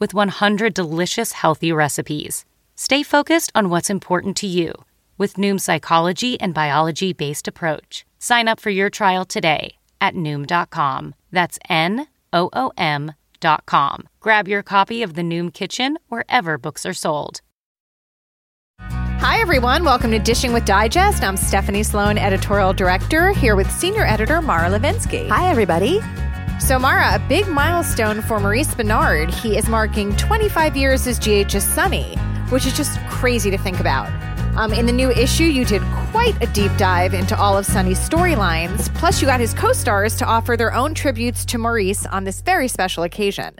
with 100 delicious healthy recipes. Stay focused on what's important to you with Noom's psychology and biology based approach. Sign up for your trial today at Noom.com. That's N O O M dot com. Grab your copy of The Noom Kitchen wherever books are sold. Hi, everyone. Welcome to Dishing with Digest. I'm Stephanie Sloane, editorial director, here with senior editor Mara Levinsky. Hi, everybody. So, Mara, a big milestone for Maurice Benard. He is marking 25 years as GH's Sonny, which is just crazy to think about. Um, in the new issue, you did quite a deep dive into all of Sonny's storylines. Plus, you got his co stars to offer their own tributes to Maurice on this very special occasion.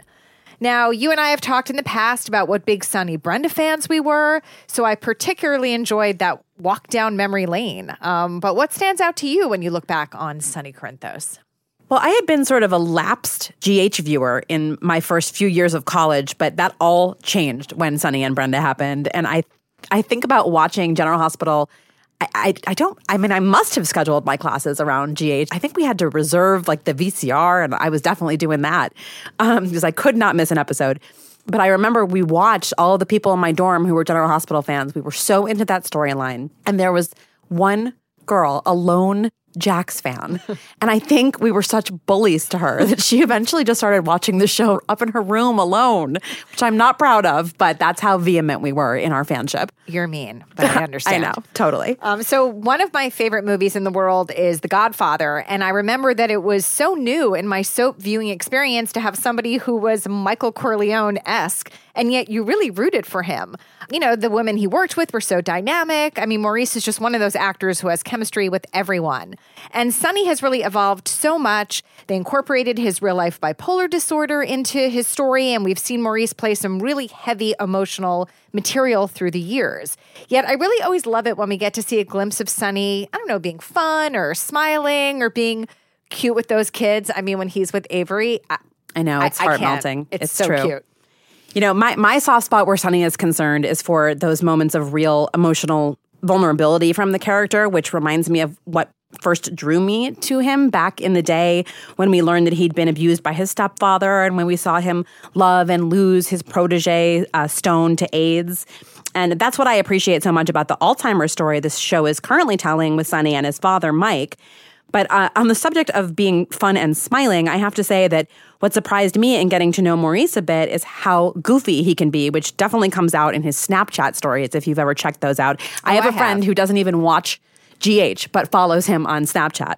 Now, you and I have talked in the past about what big Sonny Brenda fans we were, so I particularly enjoyed that walk down memory lane. Um, but what stands out to you when you look back on Sonny Corinthos? Well, I had been sort of a lapsed GH viewer in my first few years of college, but that all changed when Sonny and Brenda happened. And I I think about watching General Hospital. I, I, I don't, I mean, I must have scheduled my classes around GH. I think we had to reserve like the VCR, and I was definitely doing that um, because I could not miss an episode. But I remember we watched all the people in my dorm who were General Hospital fans. We were so into that storyline. And there was one girl, a lone Jax fan. and I think we were such bullies to her that she eventually just started watching the show up in her room alone, which I'm not proud of, but that's how vehement we were in our fanship. You're mean, but I understand. I know, totally. Um, so, one of my favorite movies in the world is The Godfather. And I remember that it was so new in my soap viewing experience to have somebody who was Michael Corleone esque and yet you really rooted for him. You know, the women he worked with were so dynamic. I mean, Maurice is just one of those actors who has chemistry with everyone. And Sonny has really evolved so much. They incorporated his real life bipolar disorder into his story, and we've seen Maurice play some really heavy emotional material through the years. Yet I really always love it when we get to see a glimpse of Sonny, I don't know, being fun or smiling or being cute with those kids. I mean, when he's with Avery, I, I know it's I, heart I melting. It's, It's so true. cute. You know, my, my soft spot where Sonny is concerned is for those moments of real emotional vulnerability from the character, which reminds me of what first drew me to him back in the day when we learned that he'd been abused by his stepfather and when we saw him love and lose his protege, uh, Stone, to AIDS. And that's what I appreciate so much about the Alzheimer's story this show is currently telling with Sonny and his father, Mike. But uh, on the subject of being fun and smiling, I have to say that what surprised me in getting to know Maurice a bit is how goofy he can be, which definitely comes out in his Snapchat stories if you've ever checked those out. I have I a friend have. who doesn't even watch GH but follows him on Snapchat.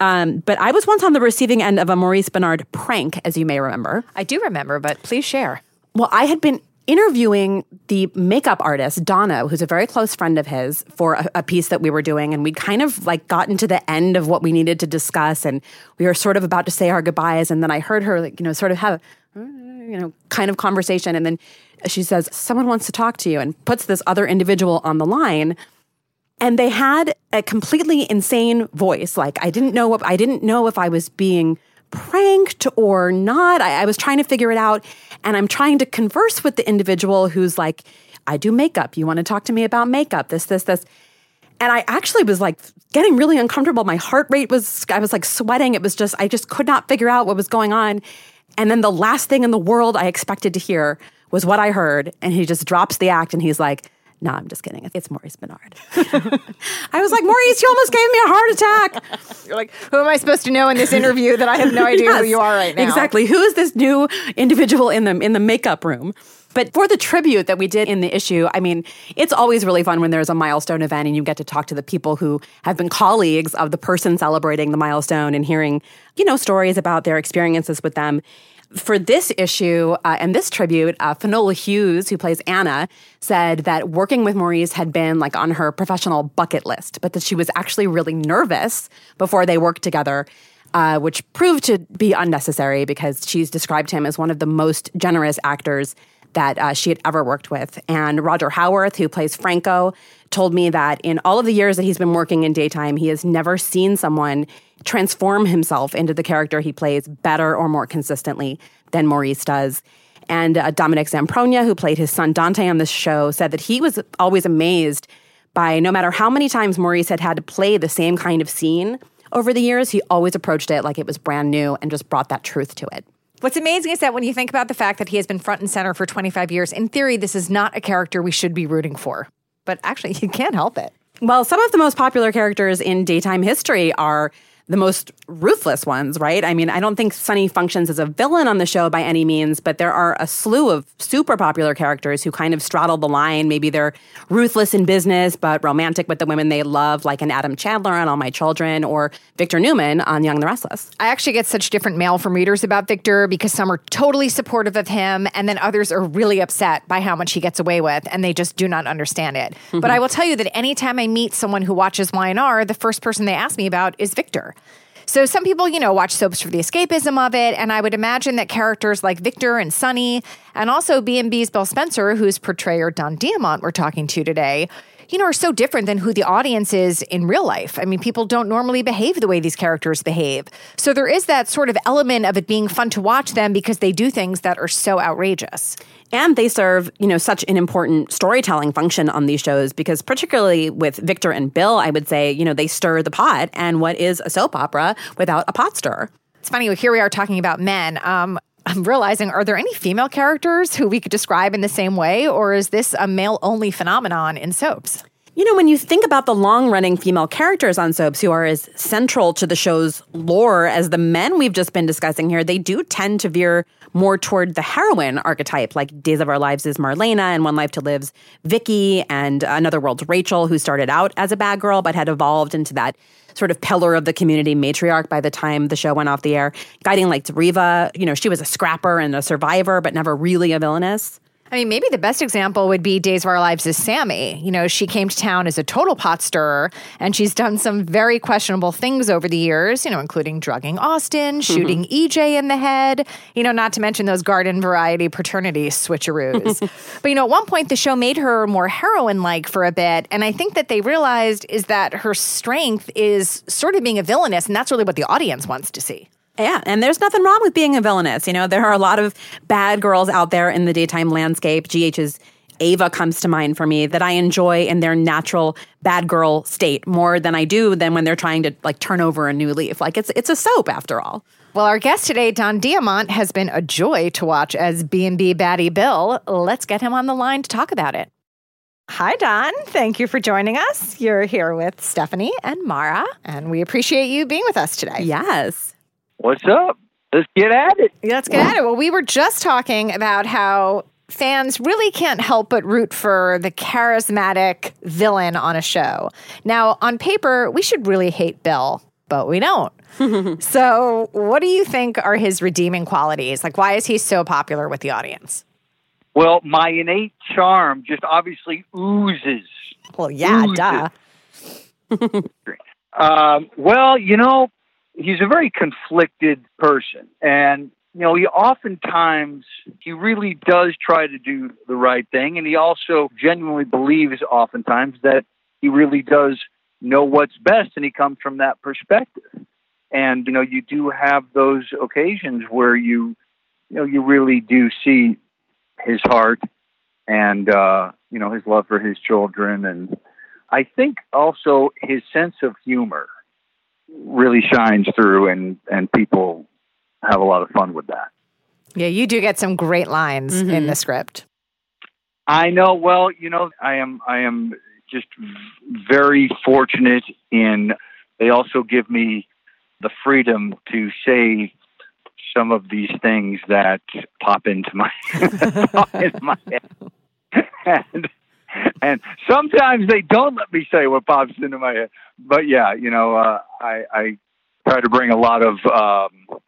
Um, but I was once on the receiving end of a Maurice Benard prank, as you may remember. I do remember, but please share. Well, I had been interviewing the makeup artist Donna, who's a very close friend of his, for a, a piece that we were doing, and we'd kind of like gotten to the end of what we needed to discuss, and we were sort of about to say our goodbyes, and then I heard her, like, you know, sort of have, a, you know, kind of conversation, and then she says, "Someone wants to talk to you," and puts this other individual on the line. And they had a completely insane voice. Like I didn't know what I didn't know if I was being pranked or not. I, I was trying to figure it out. And I'm trying to converse with the individual who's like, I do makeup. You want to talk to me about makeup, this, this, this. And I actually was like getting really uncomfortable. My heart rate was, I was like sweating. It was just, I just could not figure out what was going on. And then the last thing in the world I expected to hear was what I heard. And he just drops the act and he's like, no, I'm just kidding. It's Maurice Benard. I was like, Maurice, you almost gave me a heart attack. You're like, who am I supposed to know in this interview that I have no idea who you are right now? Exactly. Who is this new individual in the in the makeup room? But for the tribute that we did in the issue, I mean, it's always really fun when there's a milestone event and you get to talk to the people who have been colleagues of the person celebrating the milestone and hearing, you know, stories about their experiences with them. For this issue uh, and this tribute, uh, Finola Hughes, who plays Anna, said that working with Maurice had been like on her professional bucket list, but that she was actually really nervous before they worked together uh, which proved to be unnecessary because she's described him as one of the most generous actors that uh, she had ever worked with. And Roger Howarth, who plays Franco, told me that in all of the years that he's been working in daytime, he has never seen someone transform himself into the character he plays better or more consistently than Maurice does. And uh, Dominic Zamprogna, who played his son Dante on this show, said that he was always amazed by no matter how many times Maurice had had to play the same kind of scene over the years, he always approached it like it was brand new and just brought that truth to it. What's amazing is that when you think about the fact that he has been front and center for 25 years, in theory, this is not a character we should be rooting for. But actually, you can't help it. Well, some of the most popular characters in daytime history are the most ruthless ones, right? I mean, I don't think Sonny functions as a villain on the show by any means, but there are a slew of super popular characters who kind of straddle the line. Maybe they're ruthless in business, but romantic with the women they love, like an Adam Chandler on All My Children or Victor Newman on Young and the Restless. I actually get such different mail from readers about Victor because some are totally supportive of him, and then others are really upset by how much he gets away with, and they just do not understand it. Mm-hmm. But I will tell you that anytime I meet someone who watches Y&R, the first person they ask me about is Victor. So some people, you know, watch soaps for the escapism of it, and I would imagine that characters like Victor and Sonny, and also B&B's Bill Spencer, whose portrayer Don Diamont we're talking to today, you know, are so different than who the audience is in real life. I mean, people don't normally behave the way these characters behave. So there is that sort of element of it being fun to watch them because they do things that are so outrageous. And they serve, you know, such an important storytelling function on these shows because particularly with Victor and Bill, I would say, you know, they stir the pot. And what is a soap opera without a pot stir? It's funny, here we are talking about men. Um, I'm realizing, are there any female characters who we could describe in the same way, or is this a male only phenomenon in soaps? You know, when you think about the long running female characters on soaps who are as central to the show's lore as the men we've just been discussing here, they do tend to veer more toward the heroine archetype, like Days of Our Lives' is Marlena and One Life to Live's Vicky and Another World's Rachel, who started out as a bad girl but had evolved into that sort of pillar of the community matriarch by the time the show went off the air. Guiding Lights Reva, you know, she was a scrapper and a survivor, but never really a villainess. I mean, maybe the best example would be Days of Our Lives is Sami. You know, she came to town as a total pot stirrer, and she's done some very questionable things over the years, you know, including drugging Austin, mm-hmm. shooting mm-hmm. EJ in the head, you know, not to mention those garden variety paternity switcheroos. but, you know, at one point, the show made her more heroine like for a bit. And I think that they realized is that her strength is sort of being a villainess, and that's really what the audience wants to see. Yeah, and there's nothing wrong with being a villainess. You know, there are a lot of bad girls out there in the daytime landscape. GH's Ava comes to mind for me that I enjoy in their natural bad girl state more than I do than when they're trying to like turn over a new leaf. Like it's it's a soap after all. Well, our guest today, Don Diamont, has been a joy to watch as B&B Baddie Bill. Let's get him on the line to talk about it. Hi, Don. Thank you for joining us. You're here with Stephanie and Mara, and we appreciate you being with us today. Yes. What's up? Let's get at it. Let's get at it. Well, we were just talking about how fans really can't help but root for the charismatic villain on a show. Now, on paper, we should really hate Bill, but we don't. so, what do you think are his redeeming qualities? Like, why is he so popular with the audience? Well, my innate charm just obviously oozes. Well, yeah, oozes. duh. um, well, you know, he's a very conflicted person. And you know he oftentimes he really does try to do the right thing. And he also genuinely believes oftentimes that he really does know what's best. And he comes from that perspective. And you know you do have those occasions where you you know you really do see his heart and uh you know his love for his children. And i think also his sense of humor really shines through, and and people have a lot of fun with that. Yeah, you do get some great lines mm-hmm. in the script. I know. Well, you know, I am I am just very fortunate in they also give me the freedom to say some of these things that pop into my pop into my head. and, and sometimes they don't let me say what pops into my head. But yeah, you know, uh, I, I try to bring a lot of um,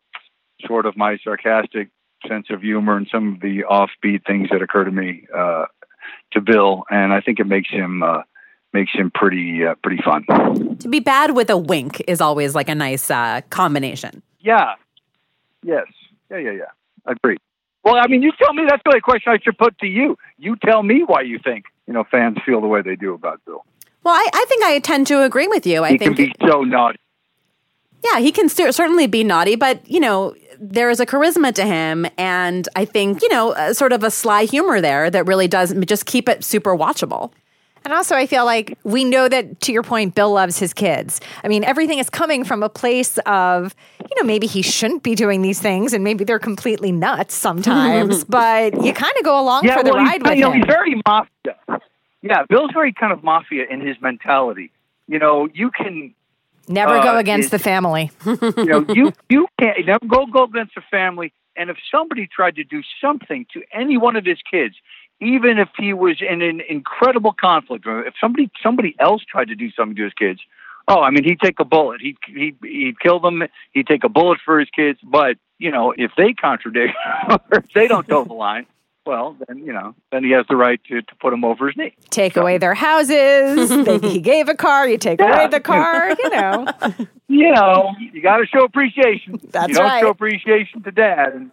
sort of my sarcastic sense of humor and some of the offbeat things that occur to me uh, to Bill, and I think it makes him uh, makes him pretty uh, pretty fun. To be bad with a wink is always like a nice uh, combination. Yeah. Yes. Yeah. Yeah. Yeah. Agree. Well, I mean, you tell me. That's really a question I should put to you. You tell me why you think you know fans feel the way they do about Bill. Well, I, I think I tend to agree with you. I he think can be so naughty. Yeah, he can cer- certainly be naughty, but you know, there is a charisma to him, and I think you know, uh, sort of a sly humor there that really does just keep it super watchable. And also, I feel like we know that, to your point, Bill loves his kids. I mean, everything is coming from a place of, you know, maybe he shouldn't be doing these things and maybe they're completely nuts sometimes, but you kind of go along Yeah, for the well, ride he's, with you know, him. he's very mafia. Yeah, Bill's very kind of mafia in his mentality. You know, you can Never uh, go against the family. you know, you you can't never go go against the family. And if somebody tried to do something to any one of his kids, even if he was in an incredible conflict, or if somebody somebody else tried to do something to his kids, oh, I mean, he'd take a bullet. He he he'd kill them. He'd take a bullet for his kids. But you know, if they contradict or if they don't toe the line, well, then you know, then he has the right to to put them over his knee. Take away their houses. Maybe he gave a car. You take Yeah. away the car. You know, You know, you got to show appreciation. That's you don't right. show appreciation to dad, and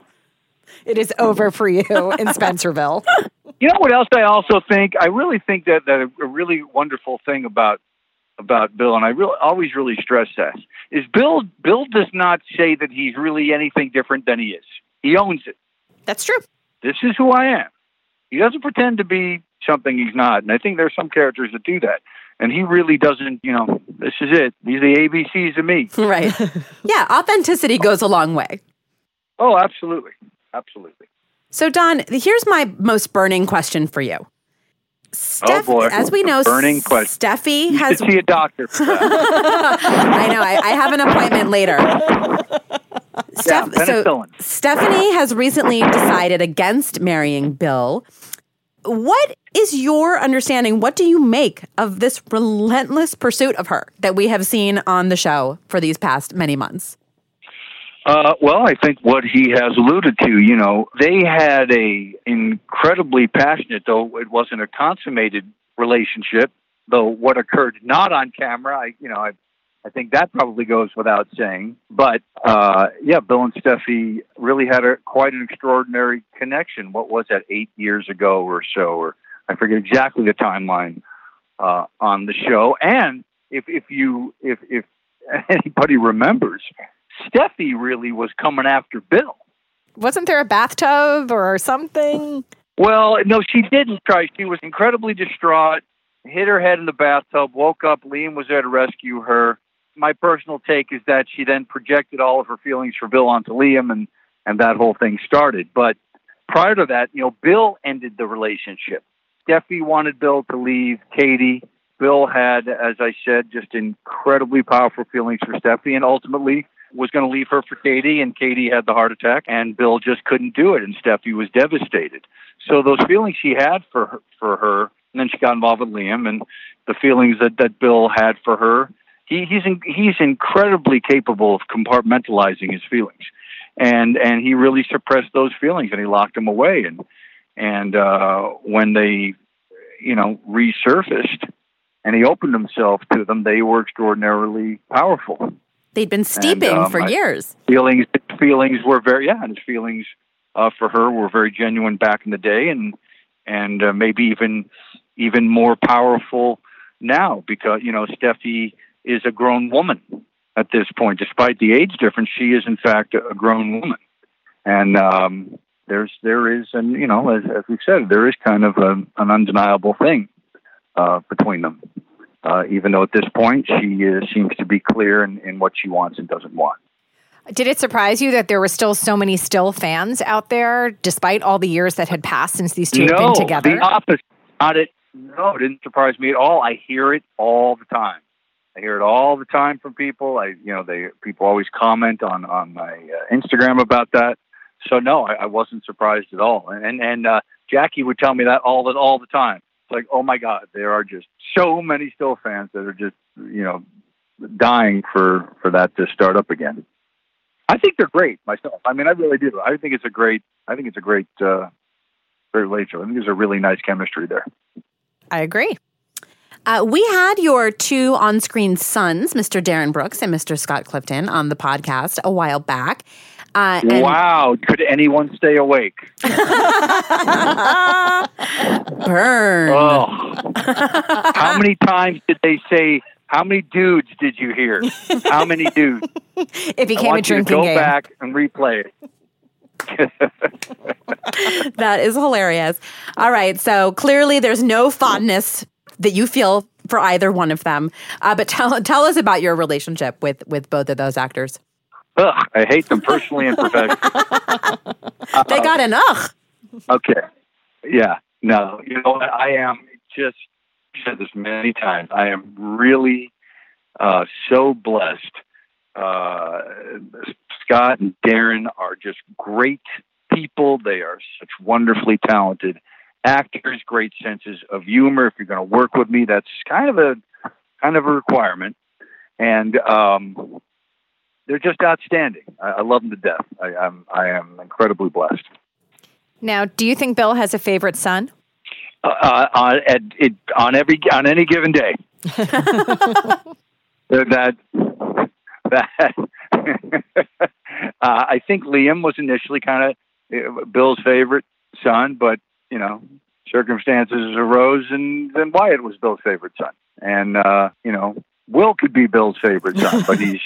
it is over for you in Spencerville. You know what else I also think? I really think that, that a really wonderful thing about about Bill, and I really always really stress that, is Bill Bill does not say that he's really anything different than he is. He owns it. That's true. This is who I am. He doesn't pretend to be something he's not. And I think there's some characters that do that. And he really doesn't, you know, this is it. These are the ABCs of me. Right. yeah, authenticity goes a long way. Oh, absolutely. Absolutely. So, Don, here's my most burning question for you. Oh, Steph, Oh, boy. as we know, Burning question. Steffi has. should see a doctor for that. I know. I, I have an appointment later. yeah, Steph- so. Stephanie has recently decided against marrying Bill. What is your understanding? What do you make of this relentless pursuit of her that we have seen on the show for these past many months? Uh, well, I think what he has alluded to, you know, they had a incredibly passionate, though it wasn't a consummated relationship. Though what occurred not on camera, I, you know, I, I think that probably goes without saying. But uh, yeah, Bill and Steffi really had a quite an extraordinary connection. What was that? Eight years ago or so, or I forget exactly the timeline uh, on the show. And if if you if if anybody remembers, Steffi really was coming after Bill. Wasn't there a bathtub or something? Well, no, she didn't try. She was incredibly distraught, hit her head in the bathtub, woke up. Liam was there to rescue her. My personal take is that she then projected all of her feelings for Bill onto Liam, and and that whole thing started. But prior to that, you know, Bill ended the relationship. Steffi wanted Bill to leave Katie. Bill had, as I said, just incredibly powerful feelings for Steffi, and ultimately was going to leave her for Katie, and Katie had the heart attack, and Bill just couldn't do it, and Steffi was devastated. So those feelings she had for her, for her, and then she got involved with Liam, and the feelings that that Bill had for her. He, he's in, he's incredibly capable of compartmentalizing his feelings, and and he really suppressed those feelings, and he locked them away, and and uh, when they, you know, resurfaced, and he opened himself to them, they were extraordinarily powerful. They'd been steeping um, for years. feelings feelings were very yeah and his feelings uh, for her were very genuine back in the day and and uh, maybe even even more powerful now because you know Steffi is a grown woman at this point despite the age difference she is in fact a, grown woman and um there's there is and you know as, as we've said there is kind of a, an undeniable thing uh between them uh, even though at this point she uh, seems to be clear in, in what she wants and doesn't want Did it surprise you that there were still so many still fans out there, despite all the years that had passed since these two no, had been together? the opposite. Not it. No, it didn't surprise me at all. I hear it all the time. I hear it all the time from people. I, you know, they people always comment on on my uh, Instagram about that. So no, I, I wasn't surprised at all. And and uh, Jackie would tell me that all the all the time. It's like, oh my God, there are just so many still fans that are just you know dying for for that to start up again. I think they're great myself. I mean, I really do. I think it's a great. I think it's a great, uh, great relationship. I think there's a really nice chemistry there. I agree. Uh, we had your two on screen sons, Mr. Darin Brooks and Mr. Scott Clifton, on the podcast a while back. Uh, wow. Could anyone stay awake? Burn. Oh. How many times did they say, how many dudes did you hear? How many dudes? It became a drinking go game. back and replay it. that is hilarious. All right. So clearly there's no fondness that you feel for either one of them. Uh, but tell, tell us about your relationship with, with both of those actors. Ugh, I hate them personally and professionally. They got an ugh. Okay. Yeah. No, you know what? I am just said this many times. I am really uh, so blessed. Uh, Scott and Darin are just great people. They are such wonderfully talented actors, great senses of humor. If you're going to work with me, that's kind of a kind of a requirement. And um, they're just outstanding. I, I love them to death. I, I'm I am incredibly blessed. Now, do you think Bill has a favorite son? uh, on at, it, on every on any given day. that that uh, I think Liam was initially kind of Bill's favorite son, but you know circumstances arose, and then Wyatt was Bill's favorite son, and uh, you know Will could be Bill's favorite son, but he's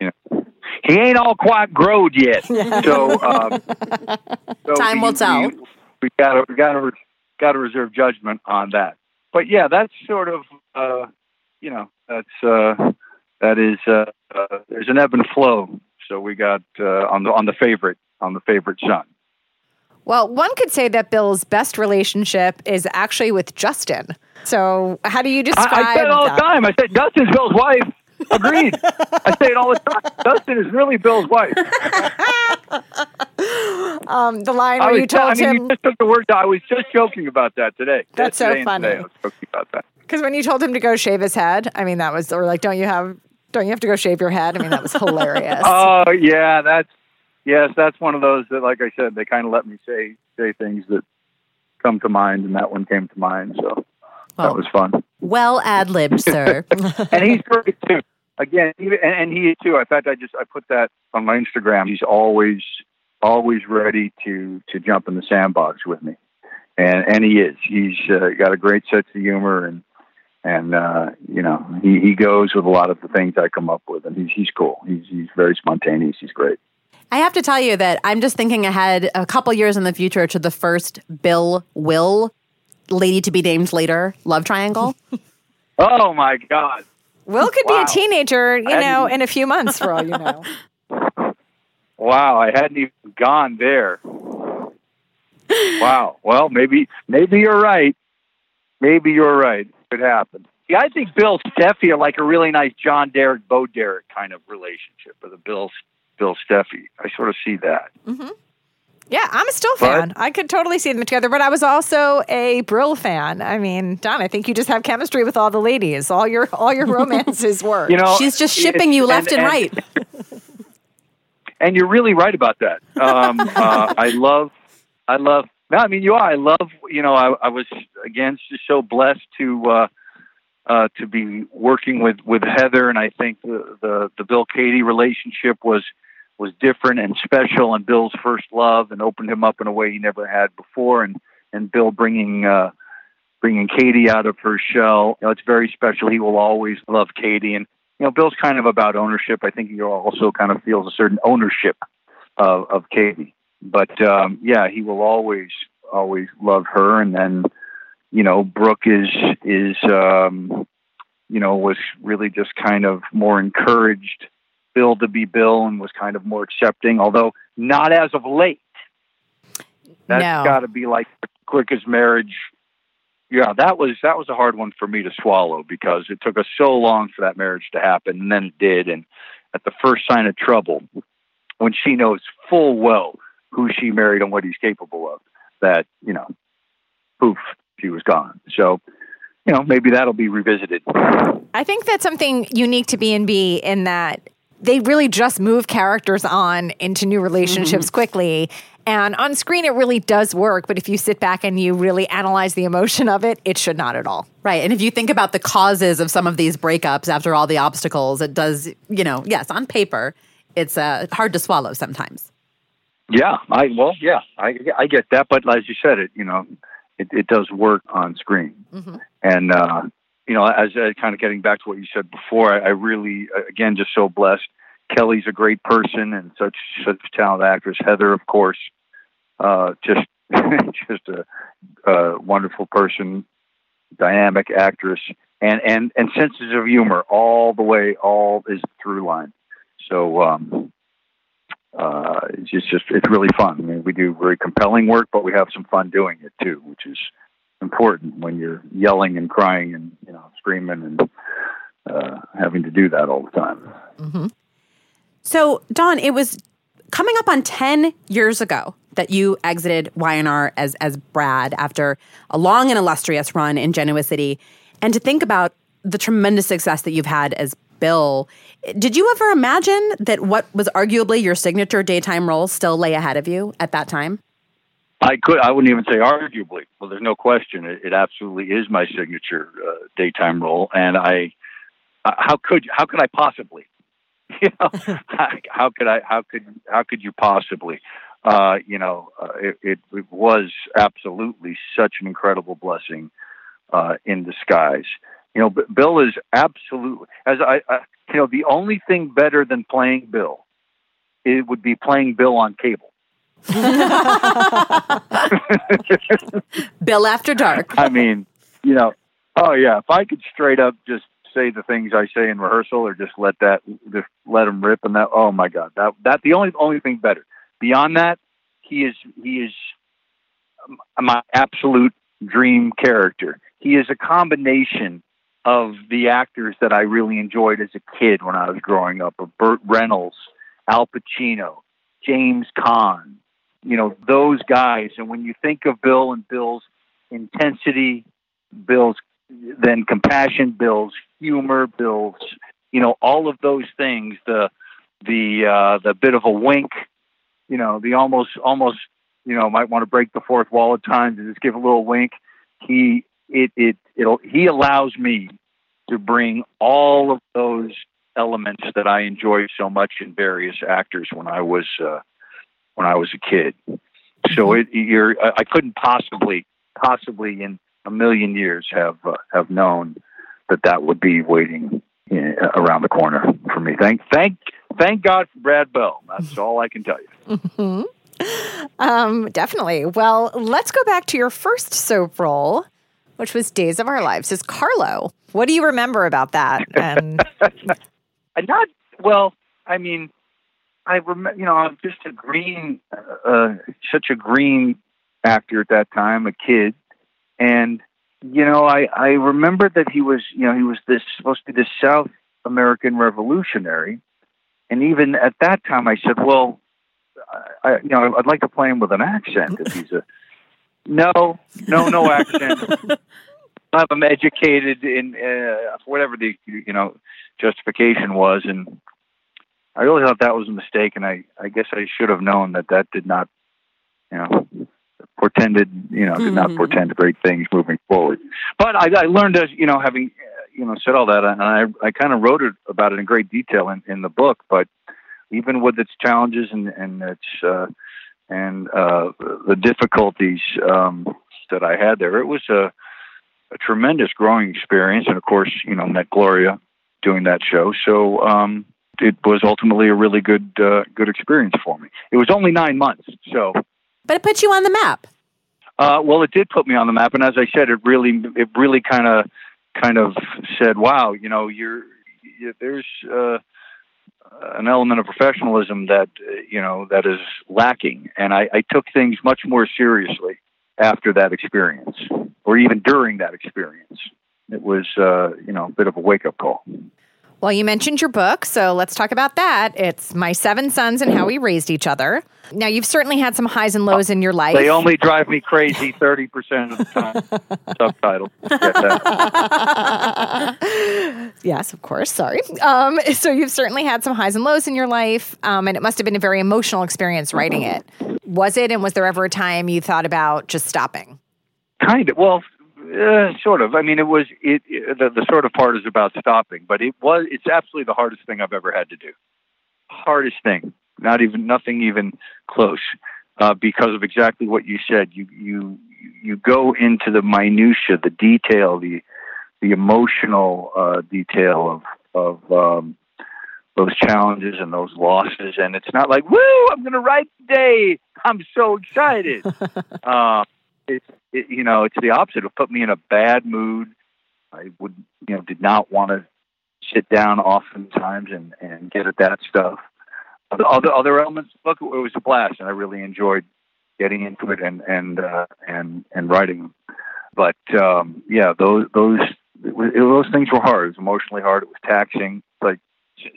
you know he ain't all quite growed yet. So, um, so Time will we- tell. We, we gotta we gotta got to reserve judgment on that. But yeah, that's sort of uh, you know that's uh, that is uh, uh, there's an ebb and flow. So we got uh, on the on the favorite on the favorite son. Well, one could say that Bill's best relationship is actually with Justin. So, how do you describe I, I say it all that? the time. I say Justin's Bill's wife. Agreed. I say it all the time. Dustin is really Bill's wife. Um, the line where you told I mean, him you just took the word. I was just joking about that today. That's so funny. Today I was joking about that. because when you told him to go shave his head, I mean that was or like don't you have don't you have to go shave your head? I mean that was hilarious. Oh yeah, that's yes, that's one of those that, like I said, they kind of let me say say things that come to mind, and that one came to mind. So Well- that was fun. Well ad lib, sir. and he's great too. Again, even, and, and he too. In fact, I just I put that on my Instagram. He's always always ready to to jump in the sandbox with me, and and he is. He's uh, got a great sense of humor, and and uh, you know he he goes with a lot of the things I come up with, and he's he's cool. He's he's very spontaneous. He's great. I have to tell you that I'm just thinking ahead a couple years in the future to the first Bill Will lady to be named later love triangle. Oh my God. Will could Wow. be a teenager, you I hadn't know, in a few months for all you know. Wow, I hadn't even gone there. Wow. Well, maybe maybe you're right. Maybe you're right. It could happen. Yeah, I think Bill Steffi are like a really nice John Derek, Bo Derek kind of relationship with a Bill Bill Steffi. I sort of see that. Yeah, I'm a still But- fan. I could totally see them together, but I was also a Brill fan. I mean, Don, I think you just have chemistry with all the ladies. All your all your romances work. You know, She's just shipping you left and, right. and you're really right about that. Um, uh, I love, I love. No, I mean you are. I love. You know, I, I was again just so blessed to uh, uh, to be working with with Heather, and I think the the, the Bill Katie relationship was was different and special, and Bill's first love, and opened him up in a way he never had before, and and Bill bringing. Uh, Bringing Katie out of her shell, you know, it's very special. He will always love Katie, and you know, Bill's kind of about ownership. I think he also kind of feels a certain ownership of, of Katie. But um, yeah, he will always, always love her. And then, you know, Brooke is is um, you know was really just kind of more encouraged Bill to be Bill and was kind of more accepting, although not as of late. That's No. got to be like the quickest marriage yeah, that was that was a hard one for me to swallow because it took us so long for that marriage to happen, and then it did. And at the first sign of trouble, when she knows full well who she married and what he's capable of, that you know, poof, she was gone. So, you know, maybe that'll be revisited. I think that's something unique to B and B in that they really just move characters on into new relationships mm-hmm. quickly. And on screen, it really does work. But if you sit back and you really analyze the emotion of it, it should not at all. Right. And if you think about the causes of some of these breakups after all the obstacles, it does, you know, yes, on paper, it's uh, hard to swallow sometimes. Yeah. I, well, yeah, I, I get that. But as you said, it, you know, it, it does work on screen. Mm-hmm. And, uh, you know, as uh, kind of getting back to what you said before, I, I really, uh, again, just so blessed. Kelly's a great person and such such talented actress. Heather, of course, uh, just just a, a wonderful person, dynamic actress, and and and senses of humor all the way. All is through line. So um, uh, it's just, just it's really fun. I mean, we do very compelling work, but we have some fun doing it too, which is important when you're yelling and crying and you know screaming and uh, having to do that all the time. Mm-hmm. So, Don, it was coming up on ten years ago that you exited Y&R as as Brad after a long and illustrious run in Genoa City, and to think about the tremendous success that you've had as Bill. Did you ever imagine that what was arguably your signature daytime role still lay ahead of you at that time? I could. I wouldn't even say arguably. Well, there's no question. It, it absolutely is my signature uh, daytime role, and I. Uh, how could how could I possibly? You know, how could I? How could how could you possibly? Uh, you know, uh, it, it, it, was absolutely such an incredible blessing uh, in disguise. You know, Bill is absolutely as I, I, you know, the only thing better than playing Bill, it would be playing Bill on cable. Bill after dark. I mean, you know, oh yeah, if I could straight up just say the things I say in rehearsal, or just let that, just let them rip, and that, oh my god, that that the only only thing better. Beyond that, he is he is my absolute dream character. He is a combination of the actors that I really enjoyed as a kid when I was growing up, of Burt Reynolds, Al Pacino, James Caan, you know, those guys. And when you think of Bill and Bill's intensity, Bill's then compassion, Bill's humor, Bill's, you know, all of those things, the the uh, the bit of a wink you know, the almost almost you know might want to break the fourth wall at times and just give a little wink. He it it it'll he allows me to bring all of those elements that I enjoy so much in various actors when I was uh, when I was a kid. So mm-hmm. it you're I couldn't possibly possibly in a million years have uh, have known that that would be waiting in, uh, around the corner for me. Thank thank thank God for Brad Bell. That's all I can tell you. Mm-hmm. Um, definitely. Well, let's go back to your first soap role, which was Days of Our Lives as Carlo. What do you remember about that? And not well. I mean, I remember. You know, I'm just a green, uh, uh, such a green actor at that time, a kid, and you know, I I remember that he was, you know, he was this supposed to be this South American revolutionary, and even at that time, I said, well, I, you know, I'd like to play him with an accent if he's a. No, no, no accent. I'm educated in uh, whatever the you know justification was, and I really thought that was a mistake, and I I guess I should have known that that did not, you know, portended you know did not mm-hmm. portend great things moving forward. But I, I learned as you know having you know said all that, and I I kind of wrote it about it in great detail in in the book, but even with its challenges and and its uh, and uh, the difficulties um, that I had there, it was a, a tremendous growing experience, and of course, you know, met Gloria doing that show, so. Um, it was ultimately a really good uh, good experience for me. It was only nine months, so. But it put you on the map. Uh, well, it did put me on the map, and as I said, it really it really kind of kind of said, "Wow, you know, you're you, there's uh, an element of professionalism that you know that is lacking, and I, I took things much more seriously after that experience, or even during that experience. It was, uh, you know, a bit of a wake up call. Well, you mentioned your book, so let's talk about that. It's My Seven Sons and How We Raised Each Other. Now, you've certainly had some highs and lows in your life. They only drive me crazy 30% of the time. Subtitle. yes, of course. Sorry. Um, so, you've certainly had some highs and lows in your life, um, and it must have been a very emotional experience writing it. Was it, and was there ever a time you thought about just stopping? Kind of. Well, uh, sort of. I mean, it was it, it. the, the sort of part is about stopping, but it was. It's absolutely the hardest thing I've ever had to do. Hardest thing. Not even nothing even close. Uh, because of exactly what you said, you you you go into the minutia, the detail, the the emotional uh, detail of of um, those challenges and those losses, and it's not like, "Woo! I'm going to write today. I'm so excited." uh, it's it, you know, it's the opposite. It put me in a bad mood. I would, you know, did not want to sit down oftentimes and and get at that stuff. The other other elements, look, it was a blast, and I really enjoyed getting into it and and uh, and and writing. But um, yeah, those those was, those things were hard. It was emotionally hard. It was taxing. Like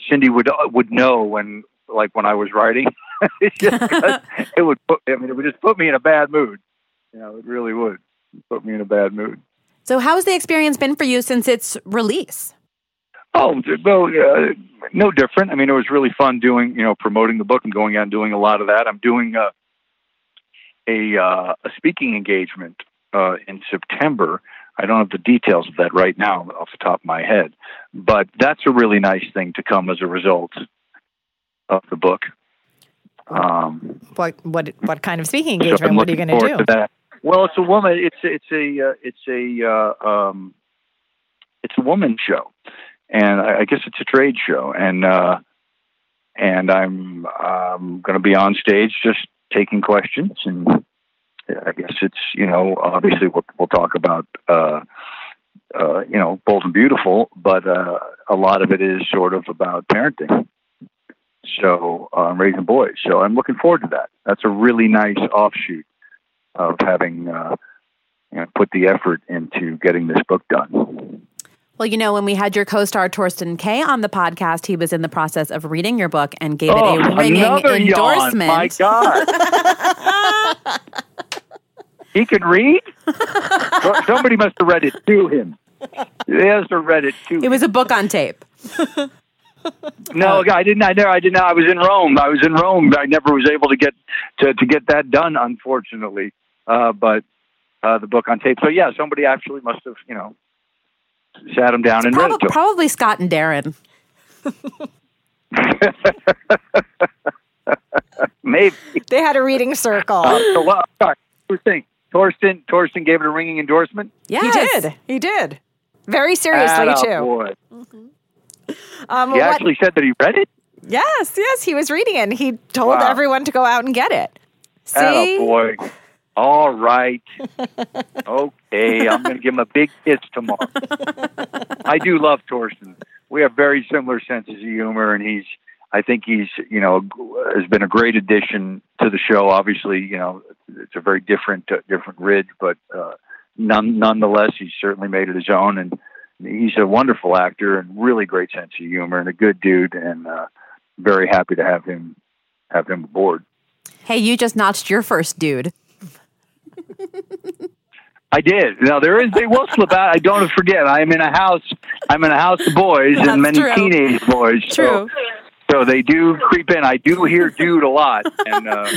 Cindy would would know when like when I was writing. it would put, I mean, it would just put me in a bad mood. You know, it really would put me in a bad mood. So, how's the experience been for you since its release? Oh, well, uh, no different. I mean, it was really fun doing, you know, promoting the book and going out and doing a lot of that. I'm doing a a, uh, a speaking engagement uh, in September. I don't have the details of that right now off the top of my head, but that's a really nice thing to come as a result of the book. Um, what what what kind of speaking engagement? So what are you going to do? Well, it's a woman. It's it's a uh, it's a uh, um, it's a woman show, and I, I guess it's a trade show, and uh, and I'm um, going to be on stage just taking questions, and I guess it's you know obviously we'll, we'll talk about uh, uh, you know bold and beautiful, but uh, a lot of it is sort of about parenting. So um, raising boys, so I'm looking forward to that. That's a really nice offshoot of having uh, you know, put the effort into getting this book done. Well, you know, when we had your co-star Thorsten Kaye on the podcast, he was in the process of reading your book and gave oh, it a ringing endorsement. Yawn. My God. he can read? Somebody must have read it to him. He has to read it to It was a book on tape. no, I didn't. I never. I didn't. I was in Rome. I was in Rome. I never was able to get to to get that done, unfortunately. Uh, but uh, the book on tape. So yeah, somebody actually must have, you know, sat him down it's and prob- read it. Probably Scott and Darin. Maybe they had a reading circle. Uh, so, well, sorry, thing. Thorsten Thorsten gave it a ringing endorsement. Yeah, he did. He did. Very seriously Atta too. Boy. Mm-hmm. Um, he actually said that he read it. Yes, yes, he was reading it. And he told wow. everyone to go out and get it. See, oh boy. All right. okay, I'm going to give him a big kiss tomorrow. I do love Thorsten. We have very similar senses of humor, and he's. I think he's, you know, has been a great addition to the show. Obviously, you know, it's a very different, uh, different ridge, but uh, none, nonetheless, he's certainly made it his own. And he's a wonderful actor and really great sense of humor and a good dude. And uh, very happy to have him have him aboard. Hey, you just notched your first dude. I did. Now there is they will slip out. I don't forget. I am in a house. I'm in a house of boys That's and many true. teenage boys. True. So, so they do creep in. I do hear dude a lot, and uh,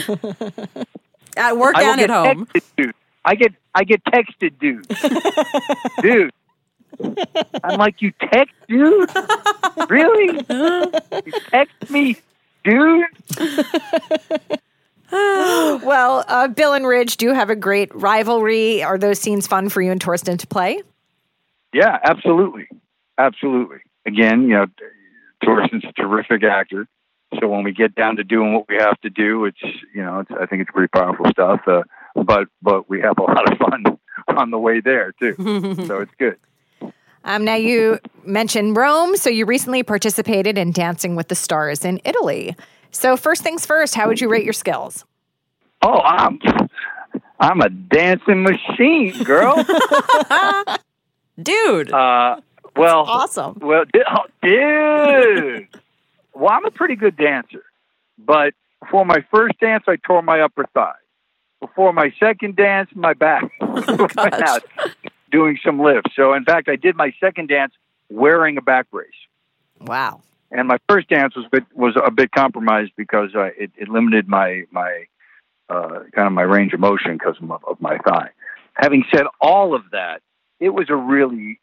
at work and at home. Dude. I get I get texted, dude. dude. I'm like, you text, dude? really? You text me, dude? well, uh, Bill and Ridge do have a great rivalry. Are those scenes fun for you and Thorsten to play? Yeah, absolutely, absolutely. Again, you know, Thorsten's a terrific actor. So when we get down to doing what we have to do, it's you know, it's, I think it's pretty powerful stuff. Uh, but but we have a lot of fun on the way there too. so it's good. Um, now you mentioned Rome, so you recently participated in Dancing with the Stars in Italy. So, first things first, how would you rate your skills? Oh, um, I'm a dancing machine, girl. Dude. Uh, well, awesome. Well, di- oh, dude. well, I'm a pretty good dancer, but before my first dance, I tore my upper thigh. Before my second dance, my back out doing some lifts. So, in fact, I did my second dance wearing a back brace. Wow. And my first dance was a bit, was a bit compromised because uh, it, it limited my my uh, kind of my range of motion because of, of my thigh. Having said all of that, it was a really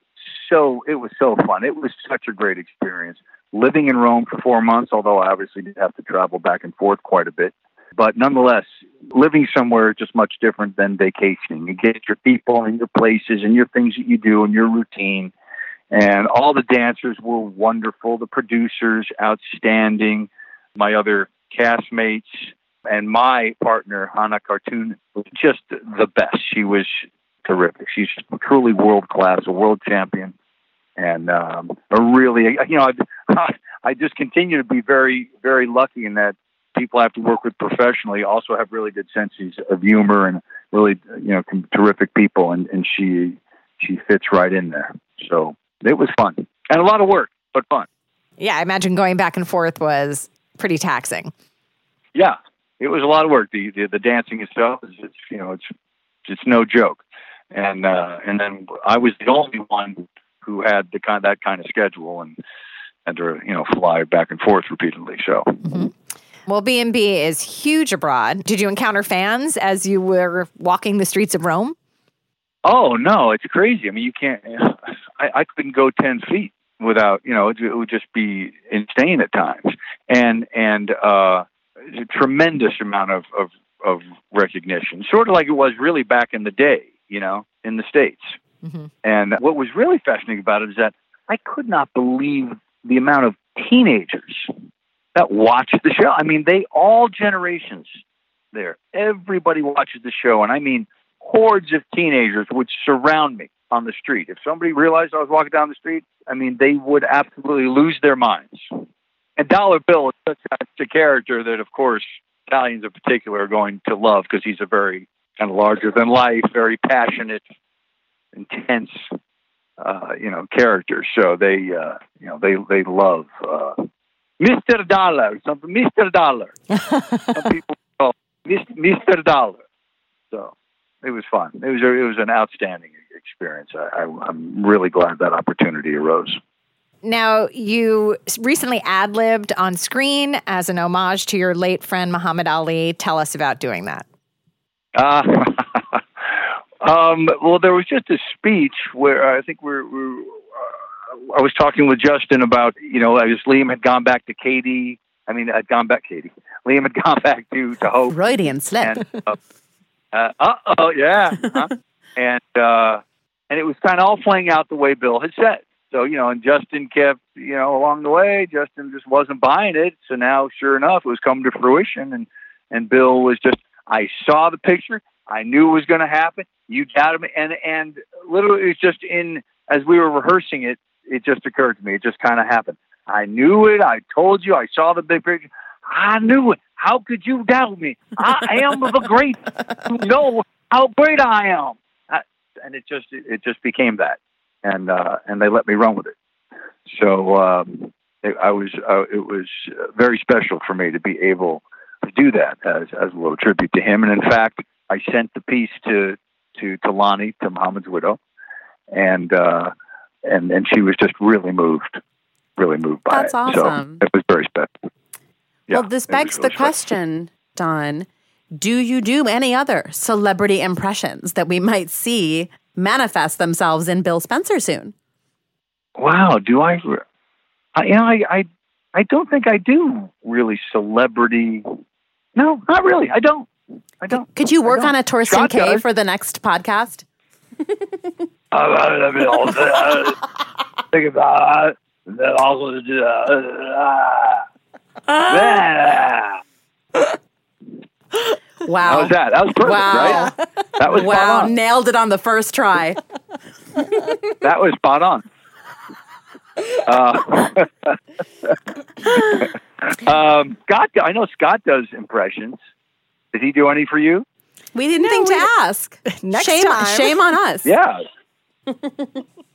so it was so fun. It was such a great experience living in Rome for four months. Although I obviously did have to travel back and forth quite a bit, but nonetheless, living somewhere is just much different than vacationing. You get your people and your places and your things that you do and your routine. And all the dancers were wonderful. The producers, outstanding. My other castmates and my partner, Hanna Karttunen, was just the best. She was terrific. She's truly world class, a world champion. And um, a really, you know, I, I just continue to be very, very lucky in that people I have to work with professionally also have really good senses of humor and really, you know, terrific people. And, and she, she fits right in there. So it was fun and a lot of work, but fun. Yeah, I imagine going back and forth was pretty taxing. Yeah, it was a lot of work. The the, the dancing itself is it's you know it's it's no joke. And uh, and then I was the only one who had the kind that kind of schedule and had to you know fly back and forth repeatedly. So Well, B&B is huge abroad. Did you encounter fans as you were walking the streets of Rome? Oh no, it's crazy. I mean, you can't. I, I couldn't go ten feet without, you know, it, it would just be insane at times, and and uh, a tremendous amount of, of of recognition, sort of like it was really back in the day, you know, in the states. And what was really fascinating about it is that I could not believe the amount of teenagers that watched the show. I mean, they all generations there. Everybody watches the show, and I mean hordes of teenagers would surround me on the street. If somebody realized I was walking down the street, I mean, they would absolutely lose their minds. And Dollar Bill is such a, such a character that, of course, Italians in particular are going to love because he's a very kind of larger than life, very passionate, intense, uh, you know, character. So they, uh, you know, they they love uh, Mr. Dollar, something Mr. Dollar. Some people call Mr. Dollar. So it was fun. It was it was an outstanding experience. I, I, I'm really glad that opportunity arose. Now, you recently ad libbed on screen as an homage to your late friend Muhammad Ali. Tell us about doing that. Uh, um, well, there was just a speech where I think we're, we're I was talking with Justin about, you know, as Liam had gone back to Katie. I mean, had gone back, Katie. Liam had gone back to, to Hope. Freudian slip. And, uh, uh oh, yeah. Uh-huh. and, uh, and it was kind of all playing out the way Bill had said. So, you know, and Justin kept, you know, along the way, Justin just wasn't buying it. So now, sure enough, it was coming to fruition. And, and Bill was just, I saw the picture. I knew it was going to happen. You doubted me. And, and literally, it was just in, as we were rehearsing it, it just occurred to me. It just kind of happened. I knew it. I told you. I saw the big picture. I knew it. How could you doubt me? I am the great. You know how great I am. I, and it just, it just became that and uh, and they let me run with it. So um, it, I was uh, it was very special for me to be able to do that as as a little tribute to him. And in fact, I sent the piece to to to to Muhammad's widow, and uh, and and she was just really moved, really moved by That's it. awesome. So it was very special. Yeah, well, this begs really the special. question, Don. Do you do any other celebrity impressions that we might see manifest themselves in Bill Spencer soon? Wow, do I? I you know, I, I I don't think I do really celebrity. No, not really. I don't. I don't. Could you work on a Thorsten Scott K does. for the next podcast? Uh, I mean, also, uh, think about uh, then also do, uh, uh, Wow. How was that? That was perfect, Wow. right? That was wow. spot on. Nailed it on the first try. That was spot on. Uh, um, Scott, I know Scott does impressions. Did he do any for you? We didn't No, think we- to ask. Next shame, time. shame on us. Yeah.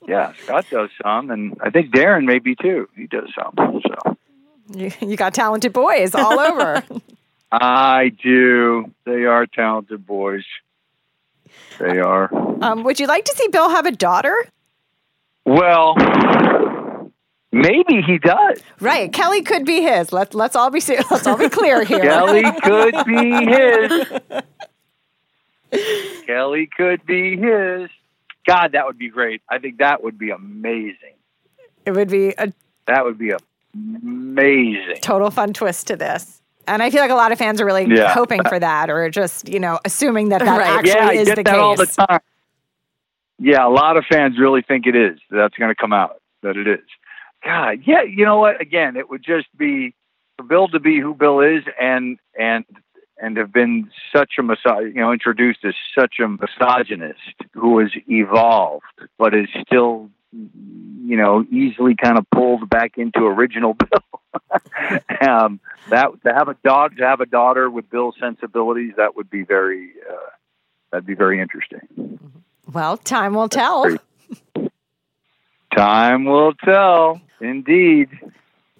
yeah, Scott does some, and I think Darin maybe too. He does some. So You, you got talented boys all over. I do. They are talented boys. They are. um, would you like to see Bill have a daughter? Well, maybe he does. Right, Kelly could be his. Let's let's all be let's all be clear here. Kelly could be his. Kelly could be his. God, that would be great. I think that would be amazing. It would be a That would be amazing. total fun twist to this. And I feel like a lot of fans are really Yeah. hoping for that, or just you know assuming that that Right. actually yeah, I is get the that case. all the time. Yeah, a lot of fans really think it is. That's going to come out. That it is. God, yeah. You know what? Again, it would just be for Bill to be who Bill is, and and and have been such a misog- you know, introduced as such a misogynist who has evolved, but is still, you know, easily kind of pulled back into original Bill. um, that to have a daughter, to have a daughter with Bill's sensibilities, that would be very. Uh, That'd be very interesting. Well, time will tell. Time will tell. Indeed.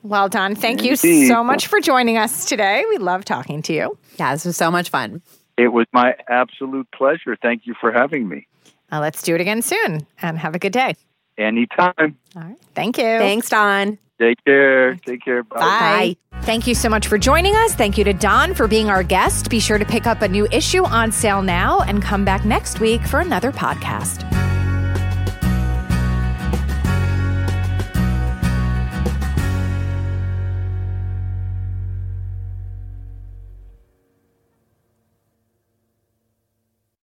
Well done. Thank you so much for joining us today. We love talking to you. Yeah, this was so much fun. It was my absolute pleasure. Thank you for having me. Uh, let's do it again soon and have a good day. Anytime. All right. Thank you. Thanks, Don. Take care. Take care. Bye. Bye. Thank you so much for joining us. Thank you to Don for being our guest. Be sure to pick up a new issue on sale now and come back next week for another podcast.